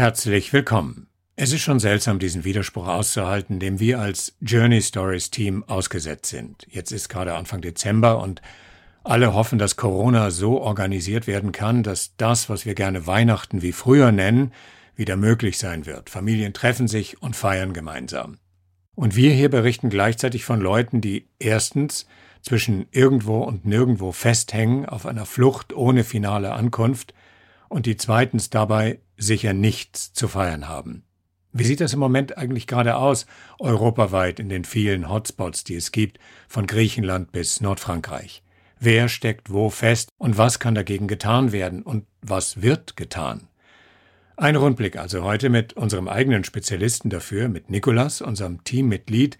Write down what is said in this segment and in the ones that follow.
Herzlich willkommen. Es ist schon seltsam, diesen Widerspruch auszuhalten, dem wir als Journey Stories Team ausgesetzt sind. Jetzt ist gerade Anfang Dezember und alle hoffen, dass Corona so organisiert werden kann, dass das, was wir gerne Weihnachten wie früher nennen, wieder möglich sein wird. Familien treffen sich und feiern gemeinsam. Und wir hier berichten gleichzeitig von Leuten, die erstens zwischen irgendwo und nirgendwo festhängen auf einer Flucht ohne finale Ankunft und die zweitens dabei sicher nichts zu feiern haben. Wie sieht das im Moment eigentlich gerade aus, europaweit in den vielen Hotspots, die es gibt, von Griechenland bis Nordfrankreich? Wer steckt wo fest und was kann dagegen getan werden und was wird getan? Ein Rundblick also heute mit unserem eigenen Spezialisten dafür, mit Nikolas, unserem Teammitglied,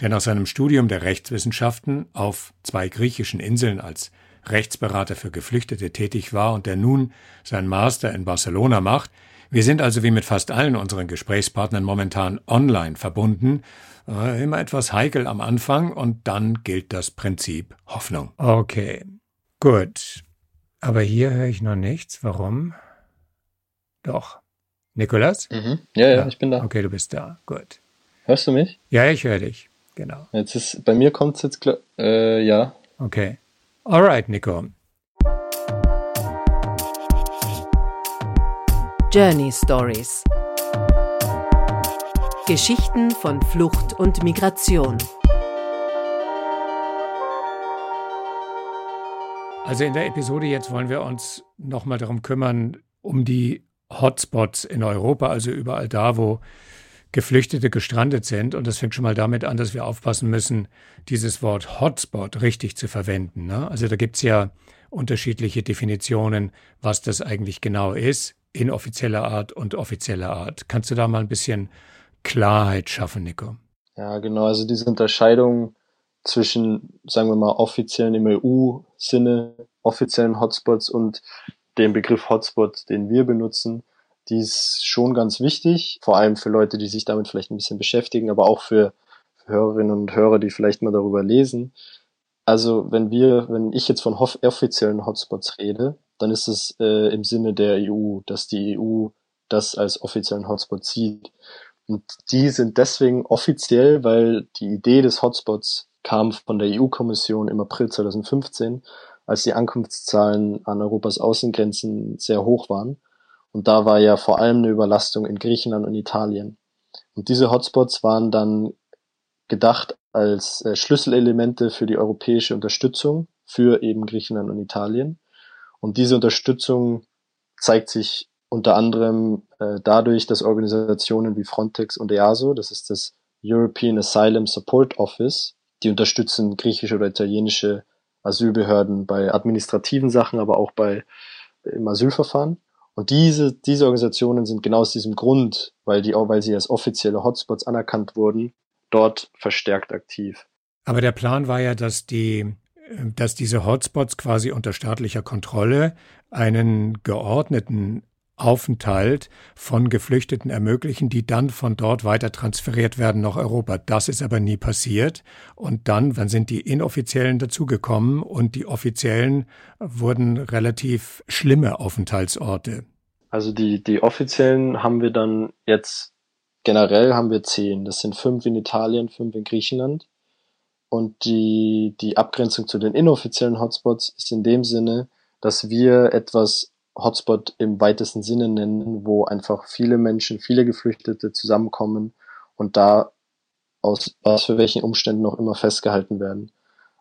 der nach seinem Studium der Rechtswissenschaften auf zwei griechischen Inseln als Rechtsberater für Geflüchtete tätig war und der nun sein Master in Barcelona macht. Wir sind also wie mit fast allen unseren Gesprächspartnern momentan online verbunden, äh, immer etwas heikel am Anfang und dann gilt das Prinzip Hoffnung. Okay, gut. Aber hier höre ich noch nichts. Warum? Doch. Nikolas? Mhm. Ja, ja, ja, ich bin da. Okay, du bist da. Gut. Hörst du mich? Ja, ich höre dich. Genau. Jetzt ist, bei mir kommt es jetzt, äh, ja. Okay. Alright, Nico. Journey Stories. Geschichten von Flucht und Migration. Also in der Episode jetzt wollen wir uns nochmal darum kümmern, um die Hotspots in Europa, also überall da, wo Geflüchtete gestrandet sind. Und das fängt schon mal damit an, dass wir aufpassen müssen, dieses Wort Hotspot richtig zu verwenden. Ne? Also da gibt es ja unterschiedliche Definitionen, was das eigentlich genau ist, in offizieller Art und offizieller Art. Kannst du da mal ein bisschen Klarheit schaffen, Nico? Ja, genau. Also diese Unterscheidung zwischen, sagen wir mal, offiziellen im EU-Sinne, offiziellen Hotspots und den Begriff Hotspot, den wir benutzen, die ist schon ganz wichtig, vor allem für Leute, die sich damit vielleicht ein bisschen beschäftigen, aber auch für, Hörerinnen und Hörer, die vielleicht mal darüber lesen. Also wenn wir, wenn ich jetzt von offiziellen Hotspots rede, dann ist es äh, im Sinne der EU, dass die EU das als offiziellen Hotspot sieht. Und die sind deswegen offiziell, weil die Idee des Hotspots kam von der EU-Kommission im April 2015 als die Ankunftszahlen an Europas Außengrenzen sehr hoch waren. Und da war ja vor allem eine Überlastung in Griechenland und Italien. Und diese Hotspots waren dann gedacht als äh, Schlüsselelemente für die europäische Unterstützung für eben Griechenland und Italien. Und diese Unterstützung zeigt sich unter anderem äh, dadurch, dass Organisationen wie Frontex und EASO, das ist das European Asylum Support Office, die unterstützen griechische oder italienische Asylbehörden bei administrativen Sachen, aber auch bei im Asylverfahren. Und diese, diese Organisationen sind genau aus diesem Grund, weil die auch, weil sie als offizielle Hotspots anerkannt wurden, dort verstärkt aktiv. Aber der Plan war ja, dass die, dass diese Hotspots quasi unter staatlicher Kontrolle einen geordneten Aufenthalt von Geflüchteten ermöglichen, die dann von dort weiter transferiert werden nach Europa. Das ist aber nie passiert. Und dann, dann sind die Inoffiziellen dazugekommen und die Offiziellen wurden relativ schlimme Aufenthaltsorte. Also die, die Offiziellen haben wir dann jetzt generell haben wir zehn. Das sind fünf in Italien, fünf in Griechenland. Und die, die Abgrenzung zu den inoffiziellen Hotspots ist in dem Sinne, dass wir etwas Hotspot im weitesten Sinne nennen, wo einfach viele Menschen, viele Geflüchtete zusammenkommen und da aus was für welchen Umständen auch immer festgehalten werden.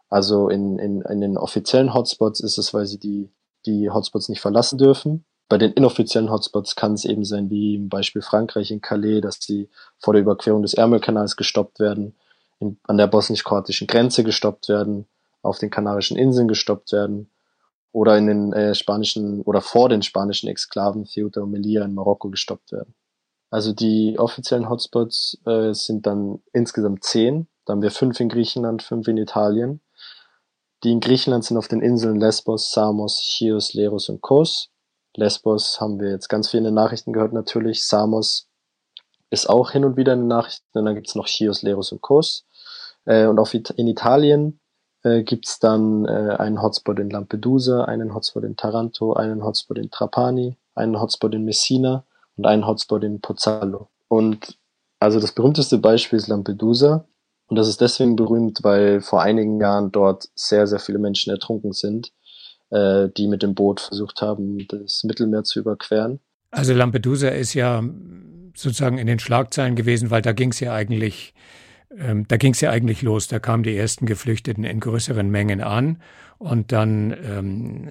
Also in, in, in den offiziellen Hotspots ist es, weil sie die, die Hotspots nicht verlassen dürfen. Bei den inoffiziellen Hotspots kann es eben sein, wie im Beispiel Frankreich in Calais, dass sie vor der Überquerung des Ärmelkanals gestoppt werden, in, an der bosnisch-kroatischen Grenze gestoppt werden, auf den Kanarischen Inseln gestoppt werden oder in den äh, spanischen oder vor den spanischen Exklaven Ceuta und Melilla in Marokko gestoppt werden. Also die offiziellen Hotspots äh, sind dann insgesamt zehn. Da haben wir fünf in Griechenland, fünf in Italien. Die in Griechenland sind auf den Inseln Lesbos, Samos, Chios, Leros und Kos. Lesbos haben wir jetzt ganz viele Nachrichten gehört natürlich. Samos ist auch hin und wieder in den Nachrichten. Und dann gibt's noch Chios, Leros und Kos. Äh, und auf It in Italien äh, gibt es dann äh, einen Hotspot in Lampedusa, einen Hotspot in Taranto, einen Hotspot in Trapani, einen Hotspot in Messina und einen Hotspot in Pozzallo. Und also das berühmteste Beispiel ist Lampedusa. Und das ist deswegen berühmt, weil vor einigen Jahren dort sehr, sehr viele Menschen ertrunken sind, äh, die mit dem Boot versucht haben, das Mittelmeer zu überqueren. Also Lampedusa ist ja sozusagen in den Schlagzeilen gewesen, weil da ging es ja eigentlich, ähm, da ging es ja eigentlich los. Da kamen die ersten Geflüchteten in größeren Mengen an und dann ähm,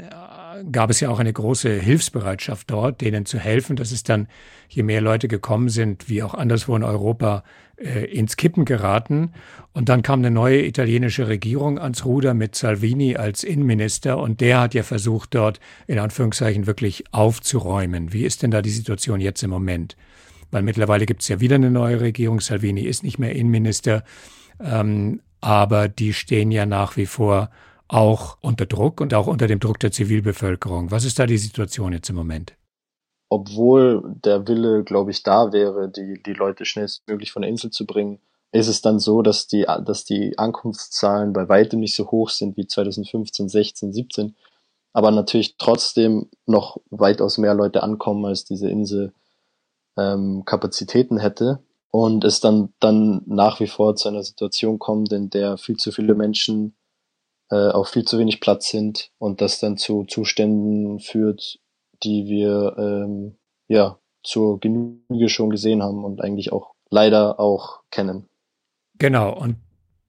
gab es ja auch eine große Hilfsbereitschaft dort, denen zu helfen. Das ist dann, je mehr Leute gekommen sind, wie auch anderswo in Europa, äh, ins Kippen geraten. Und dann kam eine neue italienische Regierung ans Ruder mit Salvini als Innenminister und der hat ja versucht, dort in Anführungszeichen wirklich aufzuräumen. Wie ist denn da die Situation jetzt im Moment? Weil mittlerweile gibt es ja wieder eine neue Regierung. Salvini ist nicht mehr Innenminister, ähm, aber die stehen ja nach wie vor auch unter Druck und auch unter dem Druck der Zivilbevölkerung. Was ist da die Situation jetzt im Moment? Obwohl der Wille, glaube ich, da wäre, die, die Leute schnellstmöglich von der Insel zu bringen, ist es dann so, dass die, dass die Ankunftszahlen bei weitem nicht so hoch sind wie 2015, 16, 17, aber natürlich trotzdem noch weitaus mehr Leute ankommen, als diese Insel ähm, Kapazitäten hätte und es dann, dann nach wie vor zu einer Situation kommt, in der viel zu viele Menschen äh, auf viel zu wenig Platz sind und das dann zu Zuständen führt, die wir ähm, ja zur Genüge schon gesehen haben und eigentlich auch leider auch kennen. Genau, und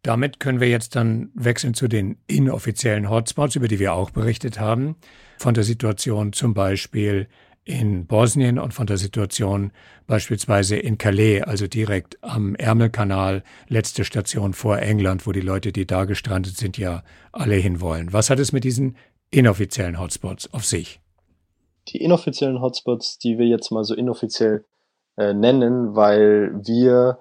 damit können wir jetzt dann wechseln zu den inoffiziellen Hotspots, über die wir auch berichtet haben. Von der Situation zum Beispiel in Bosnien und von der Situation beispielsweise in Calais, also direkt am Ärmelkanal, letzte Station vor England, wo die Leute, die da gestrandet sind, ja alle hinwollen. Was hat es mit diesen inoffiziellen Hotspots auf sich? Die inoffiziellen Hotspots, die wir jetzt mal so inoffiziell äh, nennen, weil wir,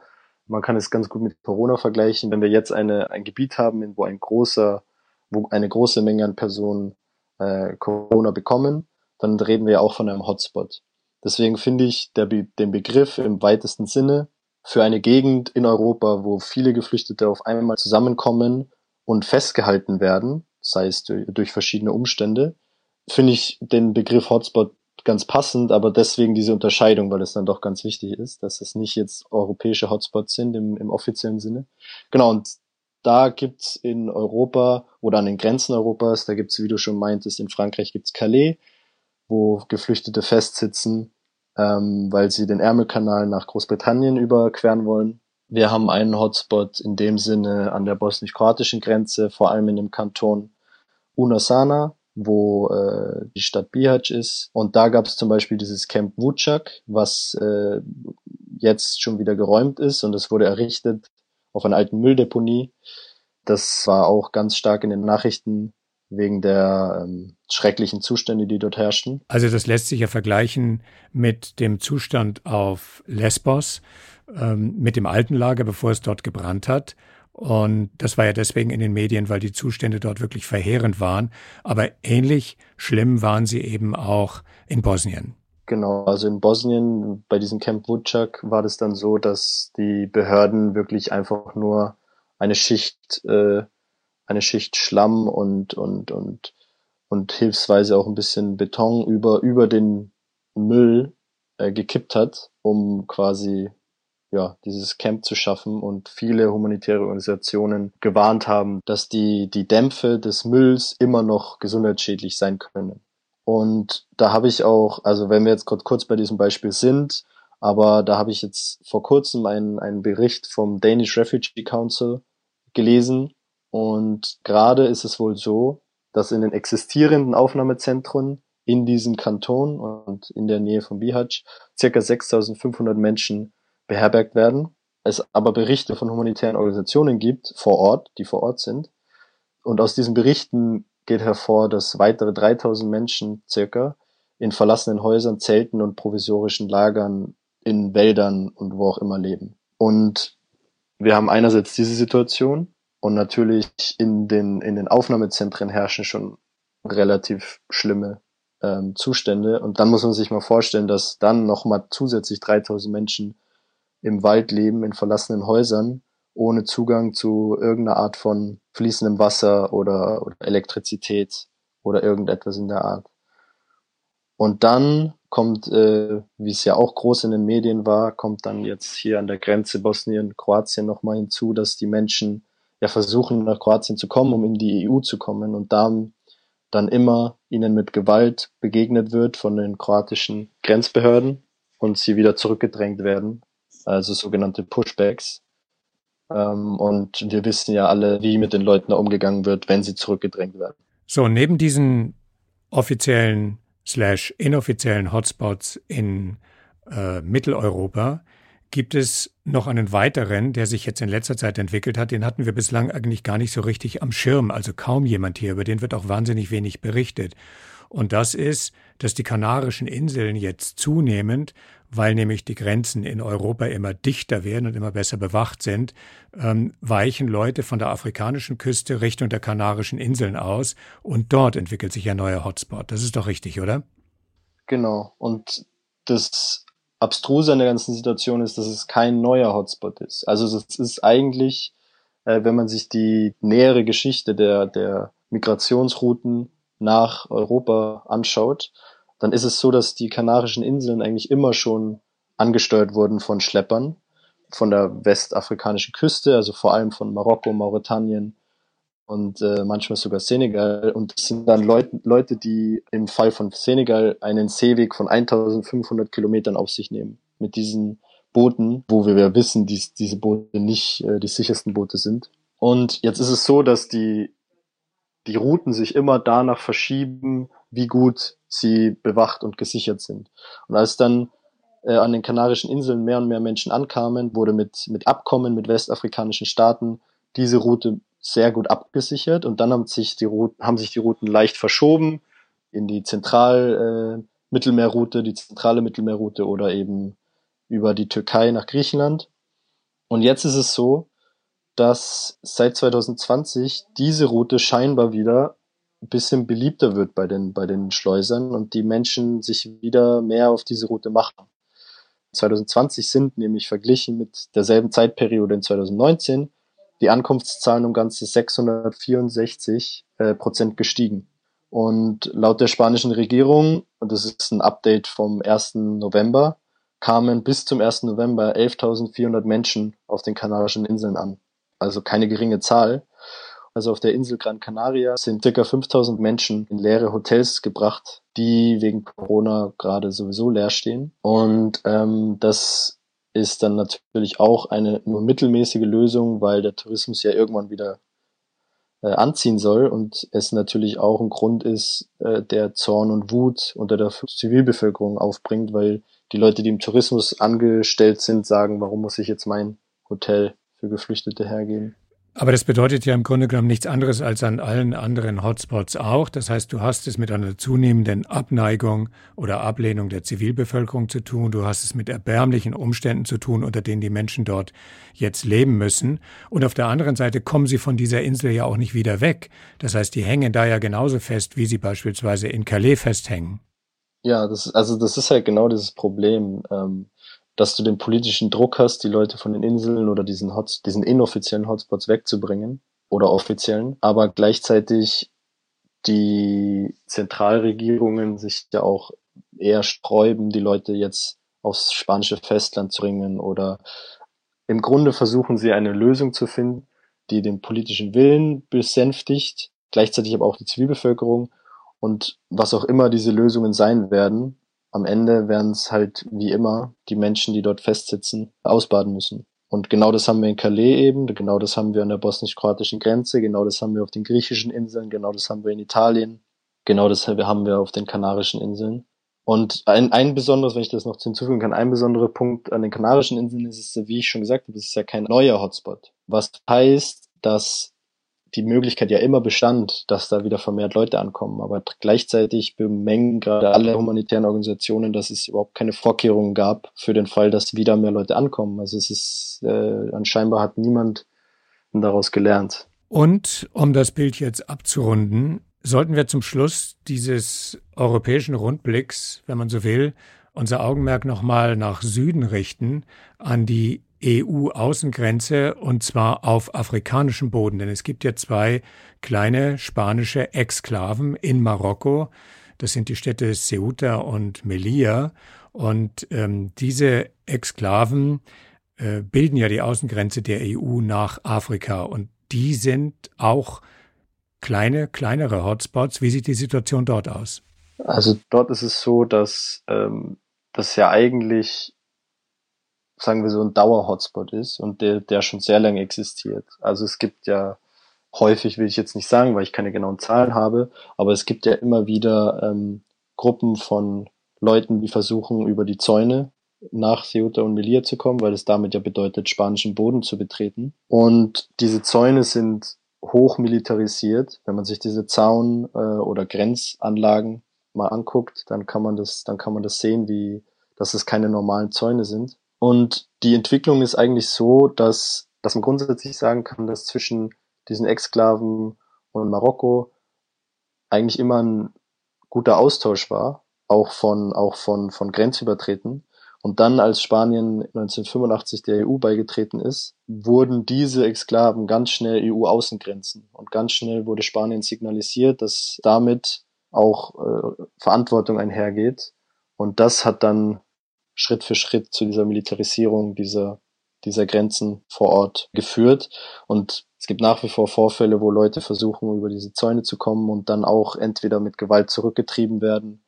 man kann es ganz gut mit Corona vergleichen, wenn wir jetzt eine, ein Gebiet haben, wo ein großer, wo eine große Menge an Personen äh, Corona bekommen, dann reden wir auch von einem Hotspot. Deswegen finde ich der, den Begriff im weitesten Sinne für eine Gegend in Europa, wo viele Geflüchtete auf einmal zusammenkommen und festgehalten werden, sei es durch, durch verschiedene Umstände, finde ich den Begriff Hotspot ganz passend, aber deswegen diese Unterscheidung, weil es dann doch ganz wichtig ist, dass es nicht jetzt europäische Hotspots sind im, im offiziellen Sinne. Genau, und da gibt's in Europa oder an den Grenzen Europas, da gibt's, wie du schon meintest, in Frankreich gibt's Calais, wo Geflüchtete festsitzen, ähm, weil sie den Ärmelkanal nach Großbritannien überqueren wollen. Wir haben einen Hotspot in dem Sinne an der bosnisch-kroatischen Grenze, vor allem in dem Kanton Unasana, wo äh, die Stadt Bihać ist. Und da gab es zum Beispiel dieses Camp Vucak, was äh, jetzt schon wieder geräumt ist und es wurde errichtet auf einer alten Mülldeponie. Das war auch ganz stark in den Nachrichten wegen der ähm, schrecklichen Zustände, die dort herrschten. Also das lässt sich ja vergleichen mit dem Zustand auf Lesbos, ähm, mit dem alten Lager, bevor es dort gebrannt hat. Und das war ja deswegen in den Medien, weil die Zustände dort wirklich verheerend waren. Aber ähnlich schlimm waren sie eben auch in Bosnien. Genau, also in Bosnien bei diesem Camp Vucak war das dann so, dass die Behörden wirklich einfach nur eine Schicht äh, eine Schicht Schlamm und, und, und, und hilfsweise auch ein bisschen Beton über, über den Müll äh, gekippt hat, um quasi ja, dieses Camp zu schaffen und viele humanitäre Organisationen gewarnt haben, dass die, die Dämpfe des Mülls immer noch gesundheitsschädlich sein können. Und da habe ich auch, also wenn wir jetzt gerade kurz bei diesem Beispiel sind, aber da habe ich jetzt vor kurzem einen, einen Bericht vom Danish Refugee Council gelesen, und gerade ist es wohl so, dass in den existierenden Aufnahmezentren in diesem Kanton und in der Nähe von Bihać circa 6500 Menschen beherbergt werden. Es aber Berichte von humanitären Organisationen gibt vor Ort, die vor Ort sind. Und aus diesen Berichten geht hervor, dass weitere 3000 Menschen circa in verlassenen Häusern, Zelten und provisorischen Lagern in Wäldern und wo auch immer leben. Und wir haben einerseits diese Situation und natürlich in den, in den Aufnahmezentren herrschen schon relativ schlimme ähm, Zustände. Und dann muss man sich mal vorstellen, dass dann nochmal zusätzlich 3000 Menschen im Wald leben, in verlassenen Häusern, ohne Zugang zu irgendeiner Art von fließendem Wasser oder, oder Elektrizität oder irgendetwas in der Art. Und dann kommt, äh, wie es ja auch groß in den Medien war, kommt dann jetzt hier an der Grenze Bosnien-Kroatien nochmal hinzu, dass die Menschen ja versuchen, nach Kroatien zu kommen, um in die EU zu kommen und da dann immer ihnen mit Gewalt begegnet wird von den kroatischen Grenzbehörden und sie wieder zurückgedrängt werden, also sogenannte Pushbacks. Ähm, und wir wissen ja alle, wie mit den Leuten da umgegangen wird, wenn sie zurückgedrängt werden. So, neben diesen offiziellen slash inoffiziellen Hotspots in äh, Mitteleuropa gibt es noch einen weiteren, der sich jetzt in letzter Zeit entwickelt hat. Den hatten wir bislang eigentlich gar nicht so richtig am Schirm, also kaum jemand hier. Über den wird auch wahnsinnig wenig berichtet. Und das ist, dass die Kanarischen Inseln jetzt zunehmend, weil nämlich die Grenzen in Europa immer dichter werden und immer besser bewacht sind, ähm, weichen Leute von der afrikanischen Küste Richtung der Kanarischen Inseln aus und dort entwickelt sich ein neuer Hotspot. Das ist doch richtig, oder? Genau. Und das Abstruse an der ganzen Situation ist, dass es kein neuer Hotspot ist. Also es ist eigentlich, äh, wenn man sich die nähere Geschichte der, der Migrationsrouten nach Europa anschaut, dann ist es so, dass die Kanarischen Inseln eigentlich immer schon angesteuert wurden von Schleppern von der westafrikanischen Küste, also vor allem von Marokko, Mauretanien und äh, manchmal sogar Senegal. Und es sind dann Leute, Leute, die im Fall von Senegal einen Seeweg von 1500 Kilometern auf sich nehmen. Mit diesen Booten, wo wir ja wissen, dass diese Boote nicht äh, die sichersten Boote sind. Und jetzt ist es so, dass die die Routen sich immer danach verschieben, wie gut sie bewacht und gesichert sind. Und als dann äh, an den Kanarischen Inseln mehr und mehr Menschen ankamen, wurde mit, mit Abkommen mit westafrikanischen Staaten diese Route sehr gut abgesichert und dann haben sich die Routen, haben sich die Routen leicht verschoben in die Zentral äh, die zentrale Mittelmeerroute oder eben über die Türkei nach Griechenland. Und jetzt ist es so, dass seit 2020 diese Route scheinbar wieder ein bisschen beliebter wird bei den, bei den Schleusern und die Menschen sich wieder mehr auf diese Route machen. 2020 sind nämlich verglichen mit derselben Zeitperiode in 2019 die Ankunftszahlen um ganze 664 äh, Prozent gestiegen. Und laut der spanischen Regierung, und das ist ein Update vom 1. November, kamen bis zum 1. November 11.400 Menschen auf den Kanarischen Inseln an also keine geringe Zahl. Also auf der Insel Gran Canaria sind circa 5000 Menschen in leere Hotels gebracht, die wegen Corona gerade sowieso leer stehen. Und ähm, das ist dann natürlich auch eine nur mittelmäßige Lösung, weil der Tourismus ja irgendwann wieder äh, anziehen soll und es natürlich auch ein Grund ist, äh, der Zorn und Wut unter der Zivilbevölkerung aufbringt, weil die Leute, die im Tourismus angestellt sind, sagen, warum muss ich jetzt mein Hotel für Geflüchtete hergeben. Aber das bedeutet ja im Grunde genommen nichts anderes als an allen anderen Hotspots auch. Das heißt, du hast es mit einer zunehmenden Abneigung oder Ablehnung der Zivilbevölkerung zu tun. Du hast es mit erbärmlichen Umständen zu tun, unter denen die Menschen dort jetzt leben müssen. Und auf der anderen Seite kommen sie von dieser Insel ja auch nicht wieder weg. Das heißt, die hängen da ja genauso fest, wie sie beispielsweise in Calais festhängen. Ja, das, also das ist halt genau dieses Problem. Ähm, dass du den politischen Druck hast, die Leute von den Inseln oder diesen, Hots diesen inoffiziellen Hotspots wegzubringen oder offiziellen, aber gleichzeitig die Zentralregierungen sich ja auch eher sträuben, die Leute jetzt aufs spanische Festland zu bringen oder im Grunde versuchen sie eine Lösung zu finden, die den politischen Willen besänftigt, gleichzeitig aber auch die Zivilbevölkerung und was auch immer diese Lösungen sein werden, am Ende werden es halt wie immer die Menschen, die dort festsitzen, ausbaden müssen. Und genau das haben wir in Calais eben, genau das haben wir an der bosnisch-kroatischen Grenze, genau das haben wir auf den griechischen Inseln, genau das haben wir in Italien, genau das haben wir auf den Kanarischen Inseln. Und ein, ein besonderes, wenn ich das noch hinzufügen kann, ein besonderer Punkt an den Kanarischen Inseln ist es, wie ich schon gesagt habe, es ist ja kein neuer Hotspot. Was heißt, dass die Möglichkeit ja immer bestand, dass da wieder vermehrt Leute ankommen. Aber gleichzeitig bemängen gerade alle humanitären Organisationen, dass es überhaupt keine Vorkehrungen gab für den Fall, dass wieder mehr Leute ankommen. Also es ist äh, anscheinend hat niemand daraus gelernt. Und um das Bild jetzt abzurunden, sollten wir zum Schluss dieses europäischen Rundblicks, wenn man so will, unser Augenmerk nochmal nach Süden richten, an die EU-Außengrenze und zwar auf afrikanischem Boden. Denn es gibt ja zwei kleine spanische Exklaven in Marokko, Das sind die Städte Ceuta und Melilla. Und ähm, diese Exklaven äh, bilden ja die Außengrenze der EU nach Afrika. Und die sind auch kleine, kleinere Hotspots. Wie sieht die Situation dort aus? Also dort ist es so, dass ähm, das ja eigentlich, sagen wir so, ein Dauer-Hotspot ist und der, der schon sehr lange existiert. Also es gibt ja häufig, will ich jetzt nicht sagen, weil ich keine genauen Zahlen habe, aber es gibt ja immer wieder ähm, Gruppen von Leuten, die versuchen, über die Zäune nach Ceuta und Melilla zu kommen, weil es damit ja bedeutet, spanischen Boden zu betreten. Und diese Zäune sind hoch militarisiert. Wenn man sich diese Zaun- äh, oder Grenzanlagen mal anguckt, dann kann man das, dann kann man das sehen, wie, dass es keine normalen Zäune sind. Und die Entwicklung ist eigentlich so, dass, dass man grundsätzlich sagen kann, dass zwischen diesen Exklaven und Marokko eigentlich immer ein guter Austausch war, auch von, auch von, von Grenzübertreten. Und dann, als Spanien 1985 der EU beigetreten ist, wurden diese Exklaven ganz schnell EU-Außengrenzen. Und ganz schnell wurde Spanien signalisiert, dass damit auch äh, Verantwortung einhergeht. Und das hat dann Schritt für Schritt zu dieser Militarisierung dieser, dieser Grenzen vor Ort geführt. Und es gibt nach wie vor Vorfälle, wo Leute versuchen, über diese Zäune zu kommen und dann auch entweder mit Gewalt zurückgetrieben werden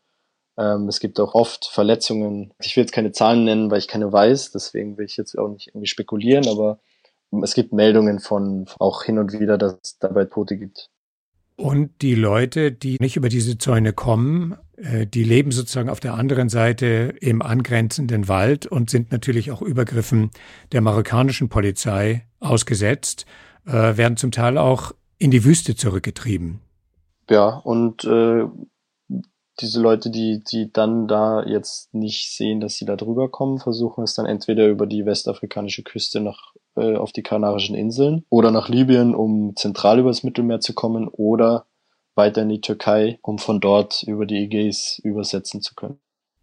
ähm, es gibt auch oft Verletzungen. Ich will jetzt keine Zahlen nennen, weil ich keine weiß, deswegen will ich jetzt auch nicht irgendwie spekulieren, aber es gibt Meldungen von auch hin und wieder, dass es dabei Tote gibt. Und die Leute, die nicht über diese Zäune kommen, die leben sozusagen auf der anderen Seite im angrenzenden Wald und sind natürlich auch Übergriffen der marokkanischen Polizei ausgesetzt, äh, werden zum Teil auch in die Wüste zurückgetrieben. Ja, und äh, diese Leute, die, die dann da jetzt nicht sehen, dass sie da drüber kommen, versuchen es dann entweder über die westafrikanische Küste nach äh, auf die Kanarischen Inseln oder nach Libyen, um zentral übers Mittelmeer zu kommen oder weiter in die Türkei, um von dort über die Ägäis übersetzen zu können.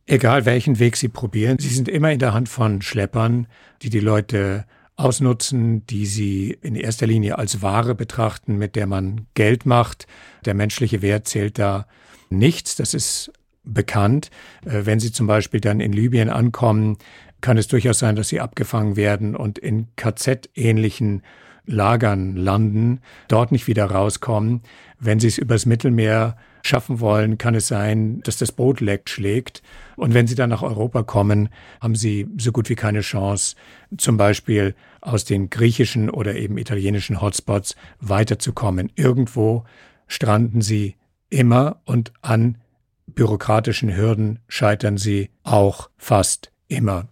Egal welchen Weg sie probieren, sie sind immer in der Hand von Schleppern, die die Leute ausnutzen, die sie in erster Linie als Ware betrachten, mit der man Geld macht. Der menschliche Wert zählt da nichts, das ist bekannt. Äh, wenn Sie zum Beispiel dann in Libyen ankommen, kann es durchaus sein, dass Sie abgefangen werden und in KZ-ähnlichen Lagern landen, dort nicht wieder rauskommen. Wenn Sie es übers Mittelmeer schaffen wollen, kann es sein, dass das Boot leckt schlägt. Und wenn Sie dann nach Europa kommen, haben Sie so gut wie keine Chance, zum Beispiel aus den griechischen oder eben italienischen Hotspots weiterzukommen. Irgendwo stranden Sie immer und an bürokratischen Hürden scheitern sie auch fast immer.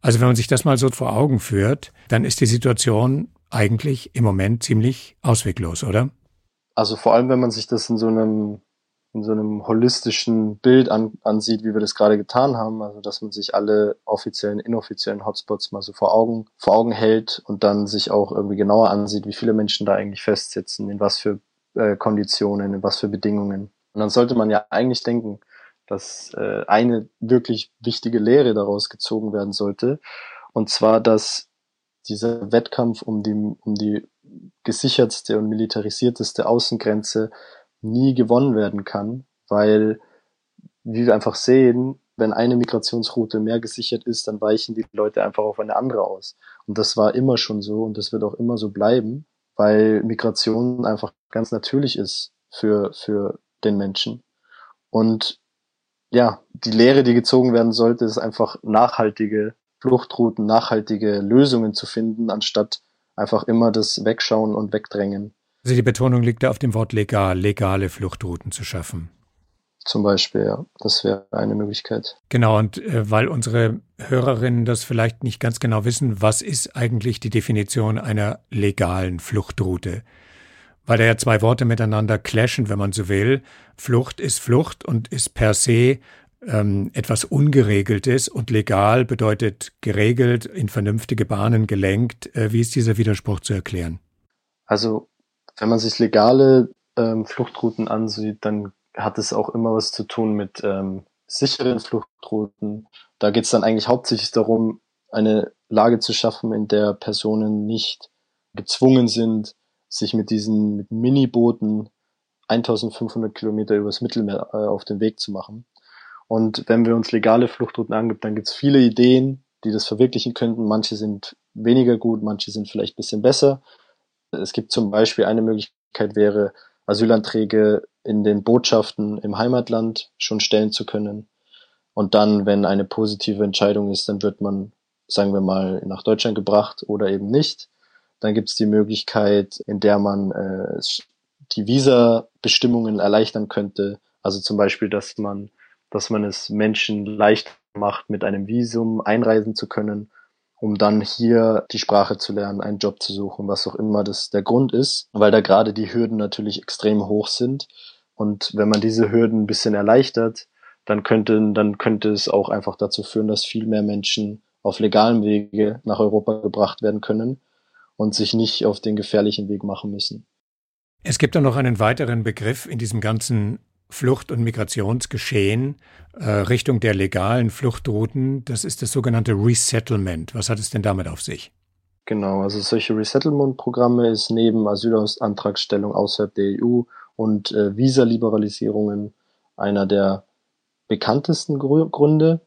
Also wenn man sich das mal so vor Augen führt, dann ist die Situation eigentlich im Moment ziemlich ausweglos, oder? Also vor allem, wenn man sich das in so einem in so einem holistischen Bild an, ansieht, wie wir das gerade getan haben, also dass man sich alle offiziellen, inoffiziellen Hotspots mal so vor Augen, vor Augen hält und dann sich auch irgendwie genauer ansieht, wie viele Menschen da eigentlich festsitzen, in was für äh, Konditionen, in was für Bedingungen. Und dann sollte man ja eigentlich denken, dass äh, eine wirklich wichtige Lehre daraus gezogen werden sollte. Und zwar, dass dieser Wettkampf um die, um die gesichertste und militarisierteste Außengrenze nie gewonnen werden kann, weil, wie wir einfach sehen, wenn eine Migrationsroute mehr gesichert ist, dann weichen die Leute einfach auf eine andere aus. Und das war immer schon so und das wird auch immer so bleiben weil Migration einfach ganz natürlich ist für, für den Menschen. Und ja, die Lehre, die gezogen werden sollte, ist einfach nachhaltige Fluchtrouten, nachhaltige Lösungen zu finden, anstatt einfach immer das Wegschauen und Wegdrängen. Also die Betonung liegt da auf dem Wort legal, legale Fluchtrouten zu schaffen. Zum Beispiel, ja. Das wäre eine Möglichkeit. Genau, und äh, weil unsere Hörerinnen das vielleicht nicht ganz genau wissen, was ist eigentlich die Definition einer legalen Fluchtroute? Weil da ja zwei Worte miteinander clashen, wenn man so will. Flucht ist Flucht und ist per se ähm, etwas Ungeregeltes und legal bedeutet geregelt, in vernünftige Bahnen gelenkt. Äh, wie ist dieser Widerspruch zu erklären? Also, wenn man sich legale ähm, Fluchtrouten ansieht, dann hat es auch immer was zu tun mit ähm, sicheren Fluchtrouten. Da geht es dann eigentlich hauptsächlich darum, eine Lage zu schaffen, in der Personen nicht gezwungen sind, sich mit diesen mit Minibooten 1500 Kilometer übers Mittelmeer äh, auf den Weg zu machen. Und wenn wir uns legale Fluchtrouten angibt, dann gibt es viele Ideen, die das verwirklichen könnten. Manche sind weniger gut, manche sind vielleicht bisschen besser. Es gibt zum Beispiel eine Möglichkeit wäre, Asylanträge in den Botschaften im Heimatland schon stellen zu können. Und dann, wenn eine positive Entscheidung ist, dann wird man, sagen wir mal, nach Deutschland gebracht oder eben nicht. Dann gibt es die Möglichkeit, in der man äh, die Visa-Bestimmungen erleichtern könnte. Also zum Beispiel, dass man, dass man es Menschen leicht macht, mit einem Visum einreisen zu können, um dann hier die Sprache zu lernen, einen Job zu suchen, was auch immer das der Grund ist, weil da gerade die Hürden natürlich extrem hoch sind. Und wenn man diese Hürden ein bisschen erleichtert, dann könnte, dann könnte es auch einfach dazu führen, dass viel mehr Menschen auf legalem Wege nach Europa gebracht werden können und sich nicht auf den gefährlichen Weg machen müssen. Es gibt dann noch einen weiteren Begriff in diesem ganzen Flucht- und Migrationsgeschehen äh, Richtung der legalen Fluchtrouten. Das ist das sogenannte Resettlement. Was hat es denn damit auf sich? Genau, also solche Resettlement-Programme ist neben Asylantragstellung außerhalb der EU und äh, Visa-Liberalisierungen einer der bekanntesten Gründe.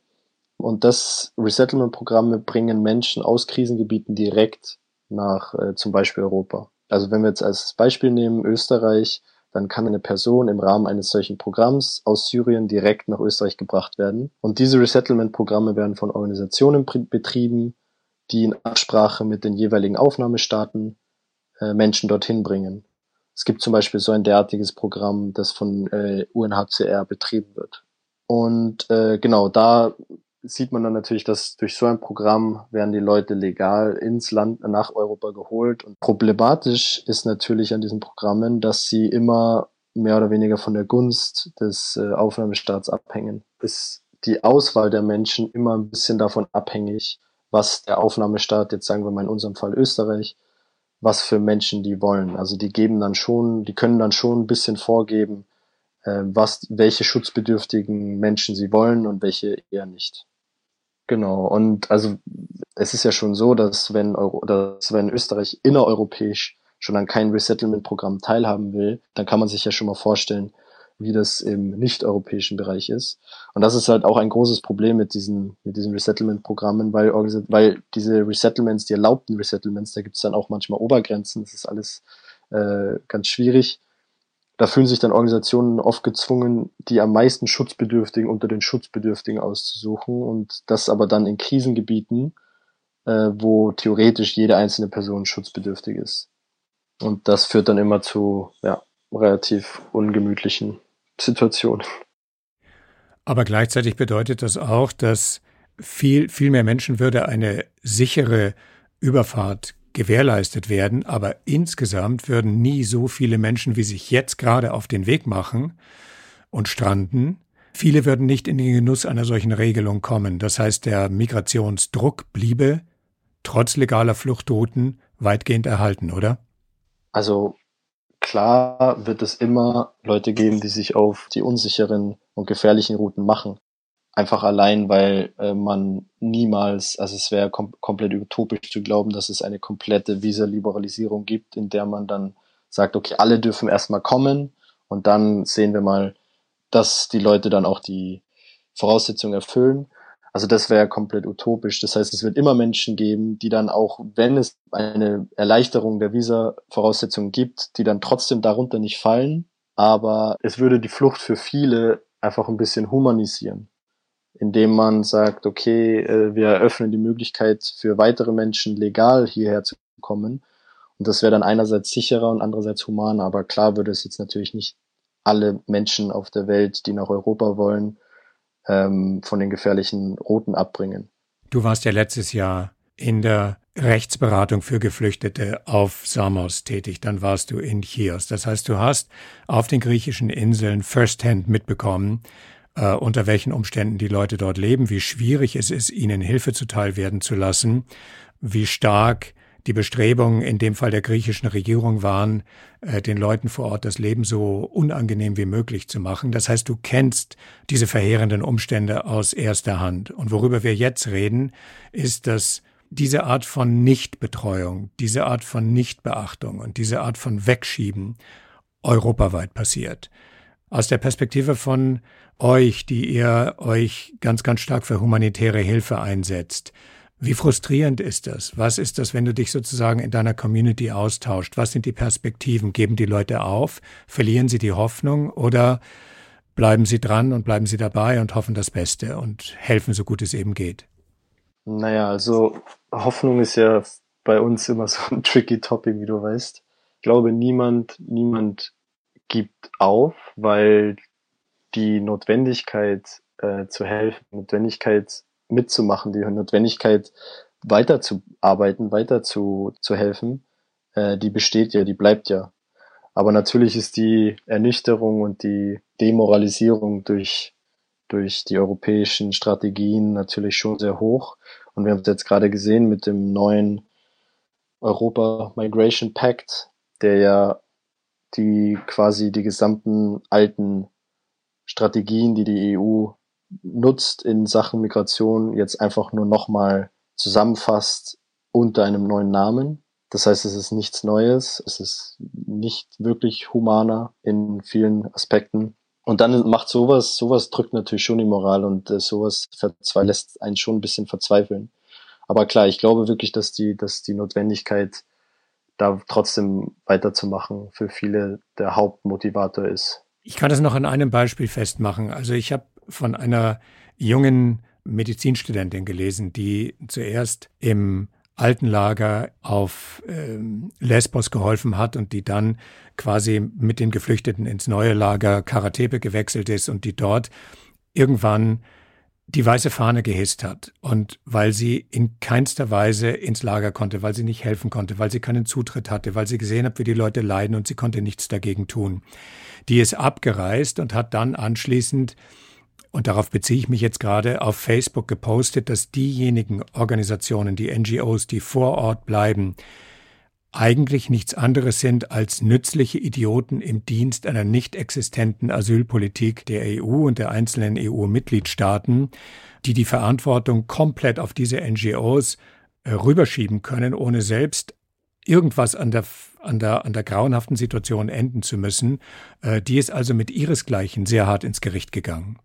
Und das Resettlement-Programme bringen Menschen aus Krisengebieten direkt nach äh, zum Beispiel Europa. Also wenn wir jetzt als Beispiel nehmen Österreich, dann kann eine Person im Rahmen eines solchen Programms aus Syrien direkt nach Österreich gebracht werden. Und diese Resettlement-Programme werden von Organisationen betrieben, die in Absprache mit den jeweiligen Aufnahmestaaten äh, Menschen dorthin bringen. Es gibt zum Beispiel so ein derartiges Programm, das von äh, UNHCR betrieben wird. Und äh, genau, da sieht man dann natürlich, dass durch so ein Programm werden die Leute legal ins Land nach Europa geholt. Und problematisch ist natürlich an diesen Programmen, dass sie immer mehr oder weniger von der Gunst des äh, Aufnahmestaats abhängen. Ist die Auswahl der Menschen immer ein bisschen davon abhängig, was der Aufnahmestaat, jetzt sagen wir mal in unserem Fall Österreich, was für Menschen die wollen. Also die geben dann schon, die können dann schon ein bisschen vorgeben, äh, was, welche schutzbedürftigen Menschen sie wollen und welche eher nicht. Genau, und also es ist ja schon so, dass wenn, Euro, dass wenn Österreich innereuropäisch schon an keinem Resettlement-Programm teilhaben will, dann kann man sich ja schon mal vorstellen, wie das im nicht-europäischen Bereich ist. Und das ist halt auch ein großes Problem mit diesen, mit diesen Resettlement-Programmen, weil, weil diese Resettlements, die erlaubten Resettlements, da gibt es dann auch manchmal Obergrenzen, das ist alles äh, ganz schwierig da fühlen sich dann Organisationen oft gezwungen, die am meisten Schutzbedürftigen unter den Schutzbedürftigen auszusuchen und das aber dann in Krisengebieten, äh, wo theoretisch jede einzelne Person schutzbedürftig ist. Und das führt dann immer zu ja, relativ ungemütlichen Situationen. Aber gleichzeitig bedeutet das auch, dass viel, viel mehr Menschenwürde eine sichere Überfahrt gewährleistet werden, aber insgesamt würden nie so viele Menschen, wie sich jetzt gerade auf den Weg machen und stranden. Viele würden nicht in den Genuss einer solchen Regelung kommen. Das heißt, der Migrationsdruck bliebe trotz legaler Fluchtrouten weitgehend erhalten, oder? Also klar wird es immer Leute geben, die sich auf die unsicheren und gefährlichen Routen machen. Einfach allein, weil äh, man niemals, also es wäre kom komplett utopisch zu glauben, dass es eine komplette Visa-Liberalisierung gibt, in der man dann sagt, okay, alle dürfen erstmal kommen und dann sehen wir mal, dass die Leute dann auch die Voraussetzungen erfüllen. Also das wäre komplett utopisch. Das heißt, es wird immer Menschen geben, die dann auch, wenn es eine Erleichterung der Visa-Voraussetzungen gibt, die dann trotzdem darunter nicht fallen. Aber es würde die Flucht für viele einfach ein bisschen humanisieren indem man sagt, okay, äh, wir eröffnen die Möglichkeit für weitere Menschen legal hierher zu kommen. Und das wäre dann einerseits sicherer und andererseits humaner. Aber klar würde es jetzt natürlich nicht alle Menschen auf der Welt, die nach Europa wollen, ähm, von den gefährlichen Routen abbringen. Du warst ja letztes Jahr in der Rechtsberatung für Geflüchtete auf Samos tätig. Dann warst du in Chios. Das heißt, du hast auf den griechischen Inseln firsthand mitbekommen, äh, unter welchen Umständen die Leute dort leben, wie schwierig es ist, ihnen Hilfe zuteil werden zu lassen, wie stark die Bestrebungen in dem Fall der griechischen Regierung waren, äh, den Leuten vor Ort das Leben so unangenehm wie möglich zu machen. Das heißt, du kennst diese verheerenden Umstände aus erster Hand. Und worüber wir jetzt reden, ist, dass diese Art von Nichtbetreuung, diese Art von Nichtbeachtung und diese Art von Wegschieben europaweit passiert. Aus der Perspektive von euch, die ihr euch ganz, ganz stark für humanitäre Hilfe einsetzt. Wie frustrierend ist das? Was ist das, wenn du dich sozusagen in deiner Community austauscht? Was sind die Perspektiven? Geben die Leute auf? Verlieren sie die Hoffnung? Oder bleiben sie dran und bleiben sie dabei und hoffen das Beste und helfen so gut es eben geht? Naja, also Hoffnung ist ja bei uns immer so ein tricky Topic, wie du weißt. Ich glaube, niemand, niemand gibt auf, weil die Notwendigkeit äh, zu helfen, Notwendigkeit mitzumachen, die Notwendigkeit weiterzuarbeiten, weiter zu, zu helfen, äh, die besteht ja, die bleibt ja. Aber natürlich ist die Ernüchterung und die Demoralisierung durch, durch die europäischen Strategien natürlich schon sehr hoch. Und wir haben es jetzt gerade gesehen mit dem neuen Europa Migration Pact, der ja die quasi die gesamten alten Strategien, die die EU nutzt in Sachen Migration, jetzt einfach nur nochmal zusammenfasst unter einem neuen Namen. Das heißt, es ist nichts Neues, es ist nicht wirklich humaner in vielen Aspekten. Und dann macht sowas, sowas drückt natürlich schon die Moral und äh, sowas lässt einen schon ein bisschen verzweifeln. Aber klar, ich glaube wirklich, dass die, dass die Notwendigkeit, da trotzdem weiterzumachen, für viele der Hauptmotivator ist. Ich kann das noch an einem Beispiel festmachen. Also ich habe von einer jungen Medizinstudentin gelesen, die zuerst im Altenlager auf ähm, Lesbos geholfen hat und die dann quasi mit den Geflüchteten ins neue Lager Karatepe gewechselt ist und die dort irgendwann die weiße Fahne gehisst hat. Und weil sie in keinster Weise ins Lager konnte, weil sie nicht helfen konnte, weil sie keinen Zutritt hatte, weil sie gesehen hat, wie die Leute leiden und sie konnte nichts dagegen tun. Die ist abgereist und hat dann anschließend und darauf beziehe ich mich jetzt gerade, auf Facebook gepostet, dass diejenigen Organisationen, die NGOs, die vor Ort bleiben, eigentlich nichts anderes sind als nützliche Idioten im Dienst einer nicht existenten Asylpolitik der EU und der einzelnen EU-Mitgliedstaaten, die die Verantwortung komplett auf diese NGOs äh, rüberschieben können, ohne selbst irgendwas an der, an der, an der grauenhaften Situation enden zu müssen. Äh, die ist also mit ihresgleichen sehr hart ins Gericht gegangen.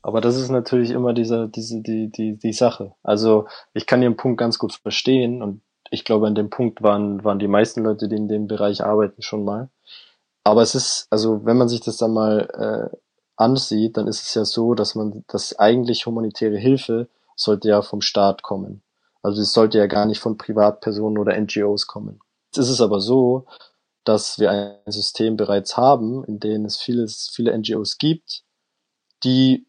Aber das ist natürlich immer diese, diese, die, die, die Sache. Also ich kann den Punkt ganz gut verstehen und ich glaube, an dem Punkt waren, waren die meisten Leute, die in dem Bereich arbeiten, schon mal. Aber es ist, also wenn man sich das dann mal äh, ansieht, dann ist es ja so, dass man, dass eigentlich humanitäre Hilfe sollte ja vom Staat kommen. Also es sollte ja gar nicht von Privatpersonen oder NGOs kommen. Jetzt ist es aber so, dass wir ein System bereits haben, in dem es vieles, viele NGOs gibt, die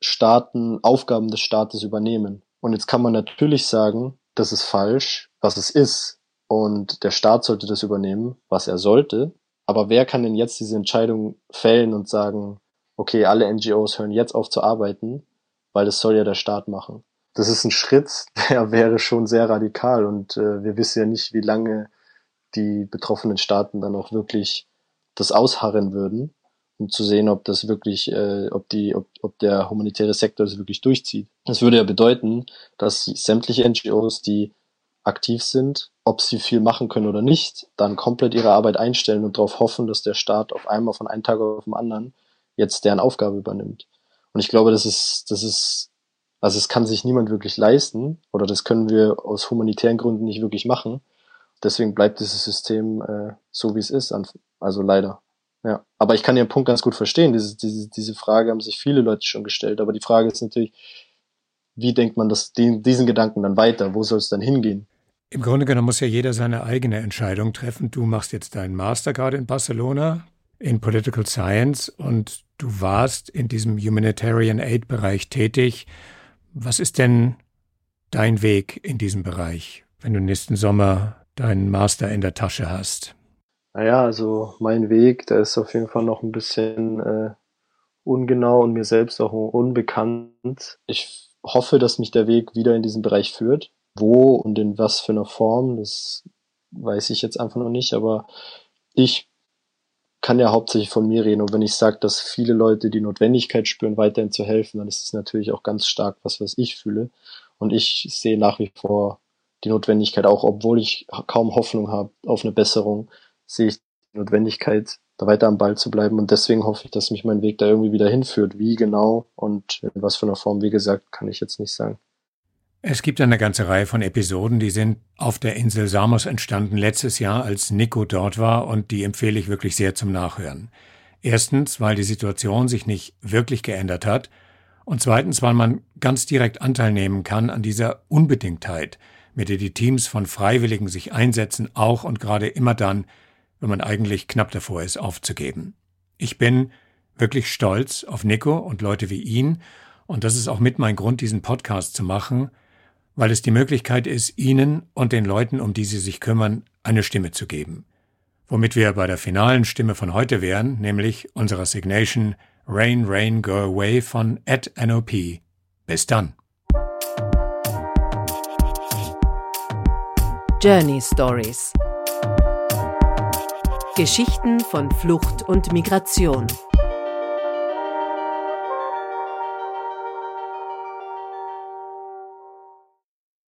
Staaten, Aufgaben des Staates übernehmen. Und jetzt kann man natürlich sagen, das ist falsch, was es ist. Und der Staat sollte das übernehmen, was er sollte. Aber wer kann denn jetzt diese Entscheidung fällen und sagen, okay, alle NGOs hören jetzt auf zu arbeiten, weil das soll ja der Staat machen. Das ist ein Schritt, der wäre schon sehr radikal und äh, wir wissen ja nicht, wie lange die betroffenen Staaten dann auch wirklich das ausharren würden um zu sehen, ob das wirklich, äh, ob die, ob, ob der humanitäre Sektor das wirklich durchzieht. Das würde ja bedeuten, dass sämtliche NGOs, die aktiv sind, ob sie viel machen können oder nicht, dann komplett ihre Arbeit einstellen und darauf hoffen, dass der Staat auf einmal von einem Tag auf den anderen jetzt deren Aufgabe übernimmt. Und ich glaube, das ist, das ist, also es kann sich niemand wirklich leisten oder das können wir aus humanitären Gründen nicht wirklich machen. Deswegen bleibt dieses System äh, so, wie es ist, also leider. Ja, aber ich kann den Punkt ganz gut verstehen. Diese, diese, diese Frage haben sich viele Leute schon gestellt. Aber die Frage ist natürlich, wie denkt man das, den, diesen Gedanken dann weiter? Wo soll es dann hingehen? Im Grunde genommen muss ja jeder seine eigene Entscheidung treffen. Du machst jetzt deinen Master gerade in Barcelona in Political Science und du warst in diesem Humanitarian Aid Bereich tätig. Was ist denn dein Weg in diesem Bereich, wenn du nächsten Sommer deinen Master in der Tasche hast? Naja, also mein Weg, der ist auf jeden Fall noch ein bisschen äh, ungenau und mir selbst auch unbekannt. Ich hoffe, dass mich der Weg wieder in diesen Bereich führt. Wo und in was für einer Form, das weiß ich jetzt einfach noch nicht, aber ich kann ja hauptsächlich von mir reden. Und wenn ich sage, dass viele Leute die Notwendigkeit spüren, weiterhin zu helfen, dann ist es natürlich auch ganz stark was, was ich fühle. Und ich sehe nach wie vor die Notwendigkeit, auch obwohl ich kaum Hoffnung habe auf eine Besserung, sehe ich die Notwendigkeit, da weiter am Ball zu bleiben. Und deswegen hoffe ich, dass mich mein Weg da irgendwie wieder hinführt. Wie genau und in was für einer Form, wie gesagt, kann ich jetzt nicht sagen. Es gibt eine ganze Reihe von Episoden, die sind auf der Insel Samos entstanden letztes Jahr, als Nico dort war, und die empfehle ich wirklich sehr zum Nachhören. Erstens, weil die Situation sich nicht wirklich geändert hat, und zweitens, weil man ganz direkt Anteil nehmen kann an dieser Unbedingtheit, mit der die Teams von Freiwilligen sich einsetzen, auch und gerade immer dann, wenn man eigentlich knapp davor ist, aufzugeben. Ich bin wirklich stolz auf Nico und Leute wie ihn, und das ist auch mit mein Grund, diesen Podcast zu machen, weil es die Möglichkeit ist, Ihnen und den Leuten, um die Sie sich kümmern, eine Stimme zu geben. Womit wir bei der finalen Stimme von heute wären, nämlich unserer Signation Rain, Rain, Go Away von Ed NOP. Bis dann. Journey Stories Geschichten von Flucht und Migration